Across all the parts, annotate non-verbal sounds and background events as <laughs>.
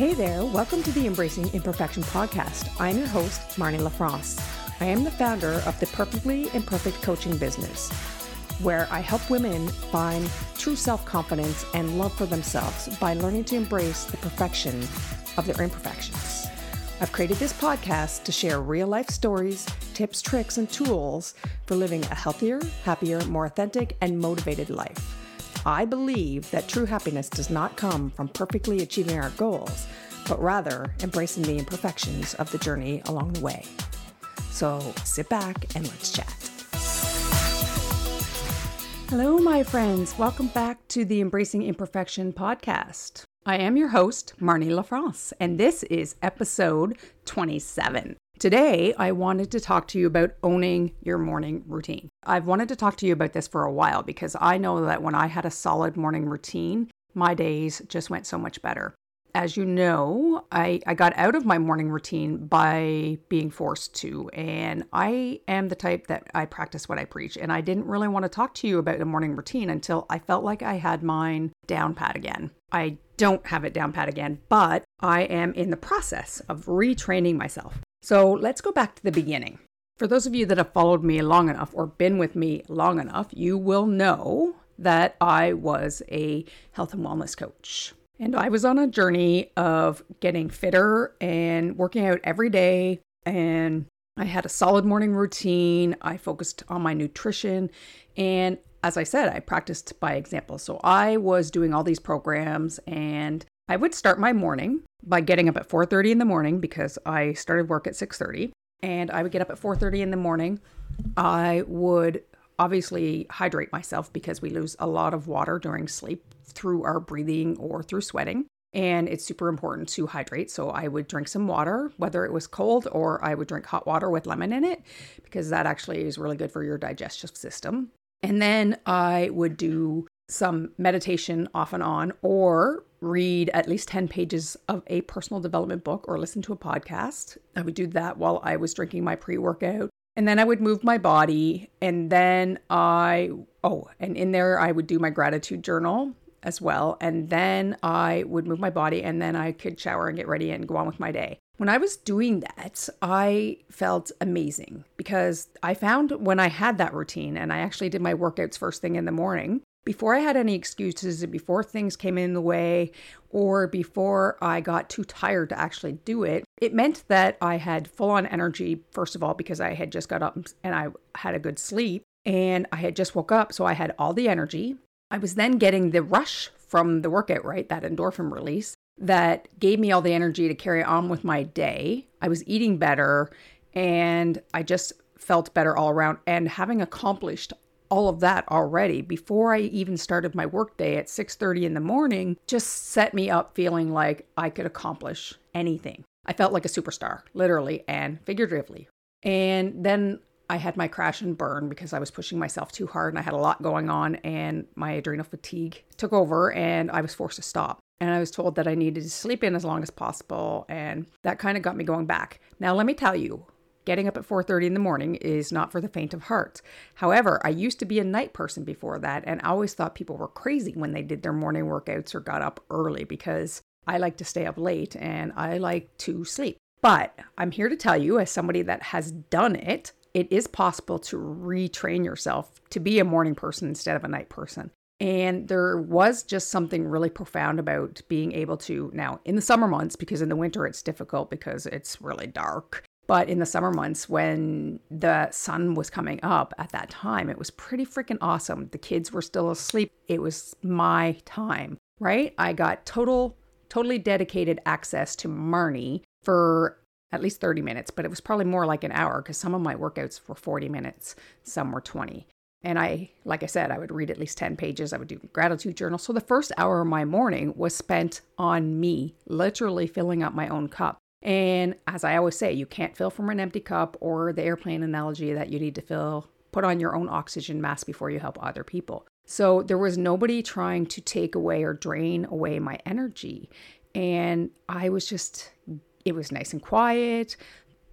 Hey there, welcome to the Embracing Imperfection podcast. I'm your host, Marnie LaFrance. I am the founder of the Perfectly Imperfect Coaching Business, where I help women find true self confidence and love for themselves by learning to embrace the perfection of their imperfections. I've created this podcast to share real life stories, tips, tricks, and tools for living a healthier, happier, more authentic, and motivated life. I believe that true happiness does not come from perfectly achieving our goals, but rather embracing the imperfections of the journey along the way. So sit back and let's chat. Hello, my friends. Welcome back to the Embracing Imperfection podcast. I am your host, Marnie LaFrance, and this is episode 27. Today, I wanted to talk to you about owning your morning routine. I've wanted to talk to you about this for a while because I know that when I had a solid morning routine, my days just went so much better. As you know, I, I got out of my morning routine by being forced to, and I am the type that I practice what I preach. And I didn't really want to talk to you about a morning routine until I felt like I had mine down pat again. I don't have it down pat again, but I am in the process of retraining myself. So let's go back to the beginning. For those of you that have followed me long enough or been with me long enough, you will know that I was a health and wellness coach. And I was on a journey of getting fitter and working out every day. And I had a solid morning routine. I focused on my nutrition. And as I said, I practiced by example. So I was doing all these programs and I would start my morning by getting up at 4:30 in the morning because I started work at 6:30 and I would get up at 4:30 in the morning. I would obviously hydrate myself because we lose a lot of water during sleep through our breathing or through sweating. And it's super important to hydrate. So I would drink some water, whether it was cold or I would drink hot water with lemon in it, because that actually is really good for your digestive system. And then I would do some meditation off and on, or read at least 10 pages of a personal development book or listen to a podcast. I would do that while I was drinking my pre workout. And then I would move my body. And then I, oh, and in there I would do my gratitude journal as well. And then I would move my body and then I could shower and get ready and go on with my day. When I was doing that, I felt amazing because I found when I had that routine and I actually did my workouts first thing in the morning, before I had any excuses, before things came in the way, or before I got too tired to actually do it, it meant that I had full on energy, first of all, because I had just got up and I had a good sleep and I had just woke up. So I had all the energy. I was then getting the rush from the workout, right? That endorphin release that gave me all the energy to carry on with my day. I was eating better and I just felt better all around. And having accomplished all of that already before I even started my workday at 6:30 in the morning just set me up feeling like I could accomplish anything. I felt like a superstar, literally and figuratively. And then I had my crash and burn because I was pushing myself too hard and I had a lot going on and my adrenal fatigue took over and I was forced to stop. And I was told that I needed to sleep in as long as possible and that kind of got me going back. Now let me tell you, Getting up at 4:30 in the morning is not for the faint of heart. However, I used to be a night person before that and I always thought people were crazy when they did their morning workouts or got up early because I like to stay up late and I like to sleep. But I'm here to tell you as somebody that has done it, it is possible to retrain yourself to be a morning person instead of a night person. And there was just something really profound about being able to now in the summer months, because in the winter it's difficult because it's really dark. But in the summer months, when the sun was coming up at that time, it was pretty freaking awesome. The kids were still asleep. It was my time, right? I got total, totally dedicated access to Marnie for at least 30 minutes, but it was probably more like an hour because some of my workouts were 40 minutes, some were 20. And I, like I said, I would read at least 10 pages. I would do gratitude journal. So the first hour of my morning was spent on me, literally filling up my own cup. And as I always say, you can't fill from an empty cup or the airplane analogy that you need to fill, put on your own oxygen mask before you help other people. So there was nobody trying to take away or drain away my energy. And I was just, it was nice and quiet.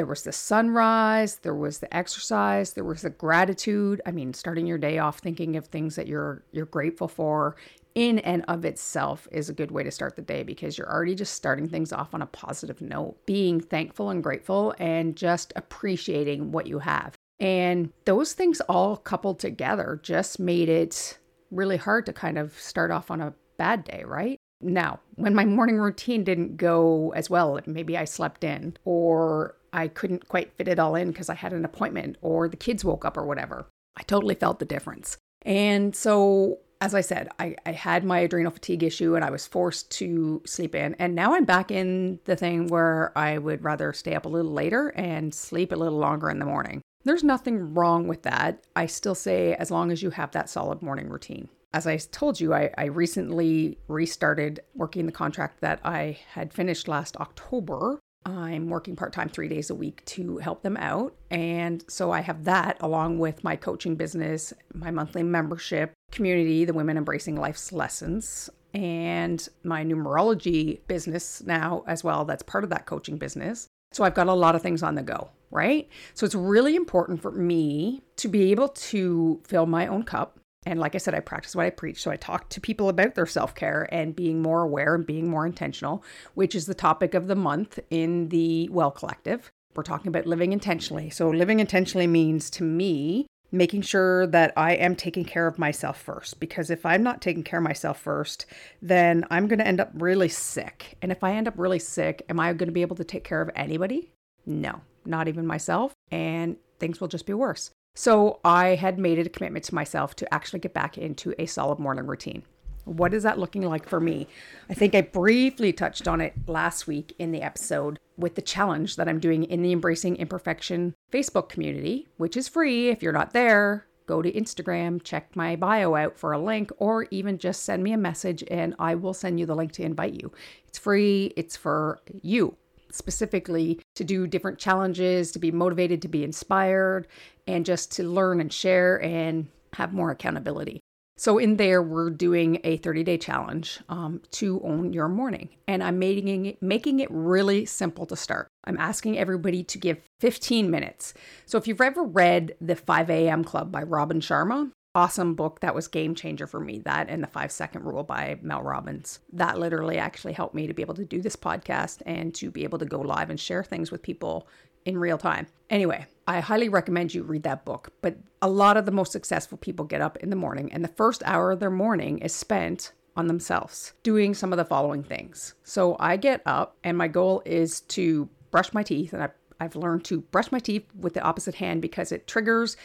there was the sunrise, there was the exercise, there was the gratitude. I mean, starting your day off thinking of things that you're you're grateful for in and of itself is a good way to start the day because you're already just starting things off on a positive note, being thankful and grateful and just appreciating what you have. And those things all coupled together just made it really hard to kind of start off on a bad day, right? Now, when my morning routine didn't go as well, maybe I slept in or I couldn't quite fit it all in because I had an appointment or the kids woke up or whatever. I totally felt the difference. And so, as I said, I, I had my adrenal fatigue issue and I was forced to sleep in. And now I'm back in the thing where I would rather stay up a little later and sleep a little longer in the morning. There's nothing wrong with that. I still say as long as you have that solid morning routine. As I told you, I, I recently restarted working the contract that I had finished last October. I'm working part time three days a week to help them out. And so I have that along with my coaching business, my monthly membership community, the Women Embracing Life's Lessons, and my numerology business now as well. That's part of that coaching business. So I've got a lot of things on the go, right? So it's really important for me to be able to fill my own cup and like I said, I practice what I preach. So I talk to people about their self care and being more aware and being more intentional, which is the topic of the month in the Well Collective. We're talking about living intentionally. So, living intentionally means to me making sure that I am taking care of myself first. Because if I'm not taking care of myself first, then I'm going to end up really sick. And if I end up really sick, am I going to be able to take care of anybody? No, not even myself. And things will just be worse. So I had made it a commitment to myself to actually get back into a solid morning routine. What is that looking like for me? I think I briefly touched on it last week in the episode with the challenge that I'm doing in the Embracing Imperfection Facebook community, which is free. If you're not there, go to Instagram, check my bio out for a link, or even just send me a message and I will send you the link to invite you. It's free, it's for you specifically to do different challenges, to be motivated, to be inspired, and just to learn and share and have more accountability. So, in there, we're doing a 30 day challenge um, to own your morning. And I'm making it, making it really simple to start. I'm asking everybody to give 15 minutes. So, if you've ever read The 5 a.m. Club by Robin Sharma, awesome book that was game changer for me that and the five second rule by mel robbins. That literally actually helped me to be able to do this podcast and to be able to go live and share things with people in real time. Anyway i highly recommend you read that book but a lot of the most successful people get up in the morning and the first hour of their morning is spent on themselves doing some of the following things. So i get up and my goal is to brush my teeth and I, i've learned to brush my teeth with the opposite hand because it triggers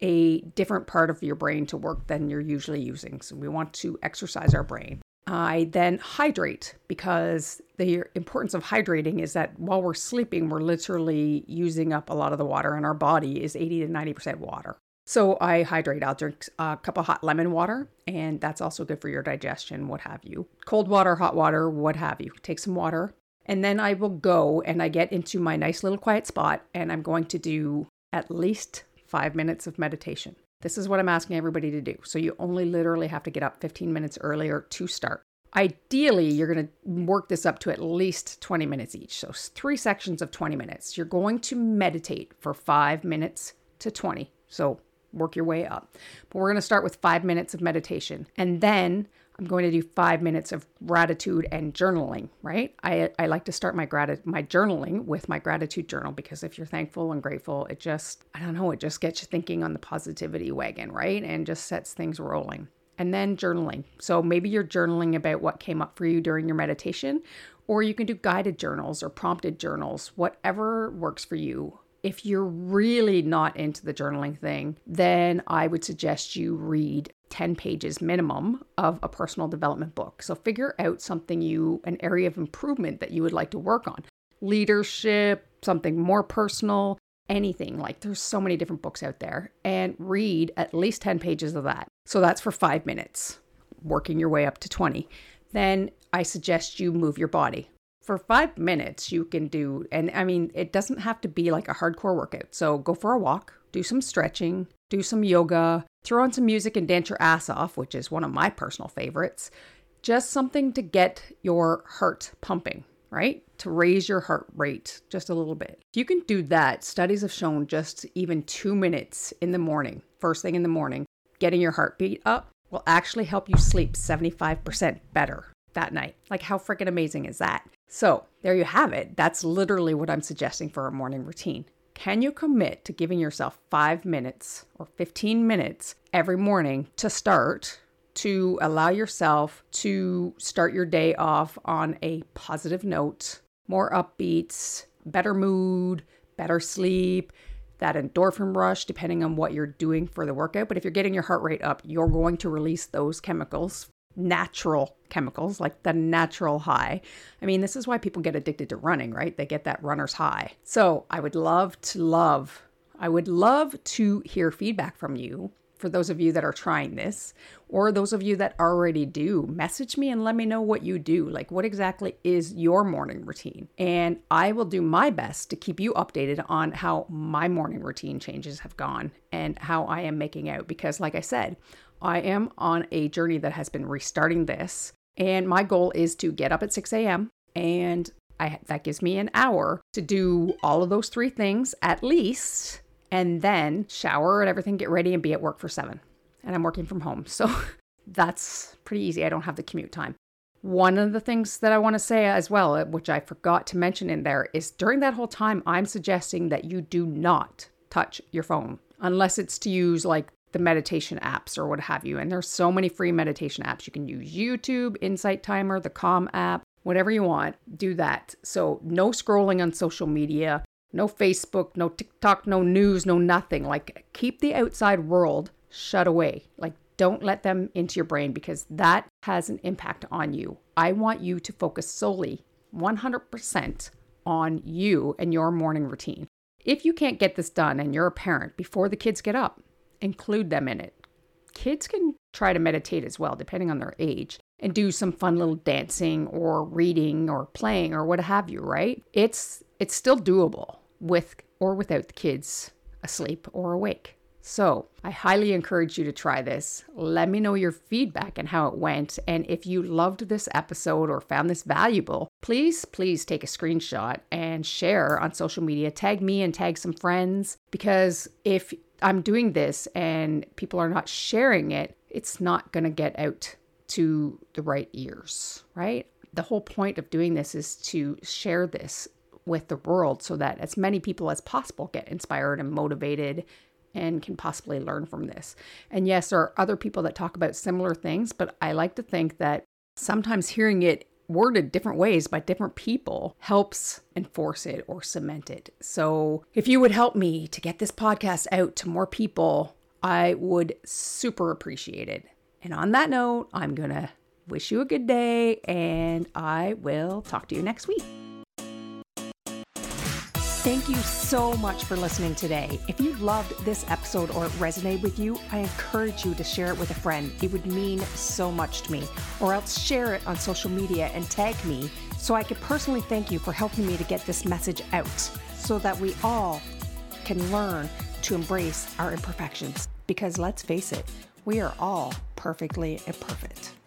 a different part of your brain to work than you're usually using. So we want to exercise our brain. I then hydrate because the importance of hydrating is that while we're sleeping, we're literally using up a lot of the water, and our body is 80 to 90% water. So I hydrate. I'll drink a cup of hot lemon water, and that's also good for your digestion, what have you. Cold water, hot water, what have you. Take some water, and then I will go and I get into my nice little quiet spot, and I'm going to do at least five minutes of meditation. This is what I'm asking everybody to do. So you only literally have to get up 15 minutes earlier to start. Ideally, you're going to work this up to at least 20 minutes each. So three sections of 20 minutes. You're going to meditate for five minutes to 20. So work your way up. But we're going to start with five minutes of meditation. And then I'm going to do five minutes of gratitude and journaling, right? I, I like to start my grat- my journaling with my gratitude journal because if you're thankful and grateful, it just, I don't know, it just gets you thinking on the positivity wagon, right? And just sets things rolling. And then journaling. So maybe you're journaling about what came up for you during your meditation, or you can do guided journals or prompted journals, whatever works for you if you're really not into the journaling thing, then I would suggest you read 10 pages minimum of a personal development book. So figure out something you, an area of improvement that you would like to work on. Leadership, something more personal, anything. Like there's so many different books out there and read at least 10 pages of that. So that's for five minutes, working your way up to 20. Then I suggest you move your body for five minutes, you can do, and I mean, it doesn't have to be like a hardcore workout. So go for a walk, do some stretching, do some yoga, throw on some music and dance your ass off, which is one of my personal favorites. Just something to get your heart pumping. right? To raise your heart rate just a little bit. If you can do that, studies have shown just even two minutes in the morning, first thing in the morning, getting your heartbeat up will actually help you sleep 75% better that night. Like, how freaking amazing is that? So, there you have it. That's literally what I'm suggesting for a morning routine. Can you commit to giving yourself five minutes or 15 minutes every morning to start to allow yourself to start your day off on a positive note, more upbeats, better mood, better sleep, that endorphin rush, depending on what you're doing for the workout. But if you're getting your heart rate up, you're going to release those chemicals, natural chemicals, like the natural high. I mean, this is why people get addicted to running, right? They get that runner's high. So I would love to love, I would love to hear feedback from you for those of you that are trying this, or those of you that already do, message me and let me know what you do. Like, what exactly is your morning routine? And I will do my best to keep you updated on how my morning routine changes have gone and how I am making out. Because, like I said, I am on a journey that has been restarting this. And my goal is to get up at 6 a.m. and I, that gives me an hour to do all of those three things at least and then shower and everything, get ready and be at work for seven. And I'm working from home. So <laughs> that's pretty easy. I don't have the commute time. One of the things that I want to say as well, uh, which I forgot to mention in there, is during that whole time, I'm suggesting that you do not touch your phone unless it's to use like the meditation apps or what have you. And there's so many free meditation apps. You can use YouTube, Insight Timer, the Calm app, whatever you want, do that. So no scrolling on social media. No Facebook, no TikTok, no news, no nothing. Like, keep the outside world shut away. Like, don't let them into your brain because that has an impact on you. I want you to focus solely 100% on you and your morning routine. If you can't get this done and you're a parent before the kids get up, include them in it. Kids can try to meditate as well, depending on their age, and do some fun little dancing or reading or playing or what have you, right? It's it's still doable with or without the kids asleep or awake. So, I highly encourage you to try this. Let me know your feedback and how it went. And if you loved this episode or found this valuable, please, please take a screenshot and share on social media. Tag me and tag some friends because if I'm doing this and people are not sharing it, it's not going to get out to the right ears, right? The whole point of doing this is to share this with the world so that as many people as possible get inspired and motivated and can possibly learn from this. And yes, there are other people that talk about similar things, but I like to think that sometimes hearing it worded different ways by different people helps enforce it or cement it. So, if you would help me to get this podcast out to more people, I would super appreciate it. And on that note, I'm going to wish you a good day and I will talk to you next week. Thank you so much for listening today. If you loved this episode or it resonated with you, I encourage you to share it with a friend. It would mean so much to me. Or else share it on social media and tag me so I could personally thank you for helping me to get this message out so that we all can learn to embrace our imperfections. Because let's face it, we are all perfectly imperfect.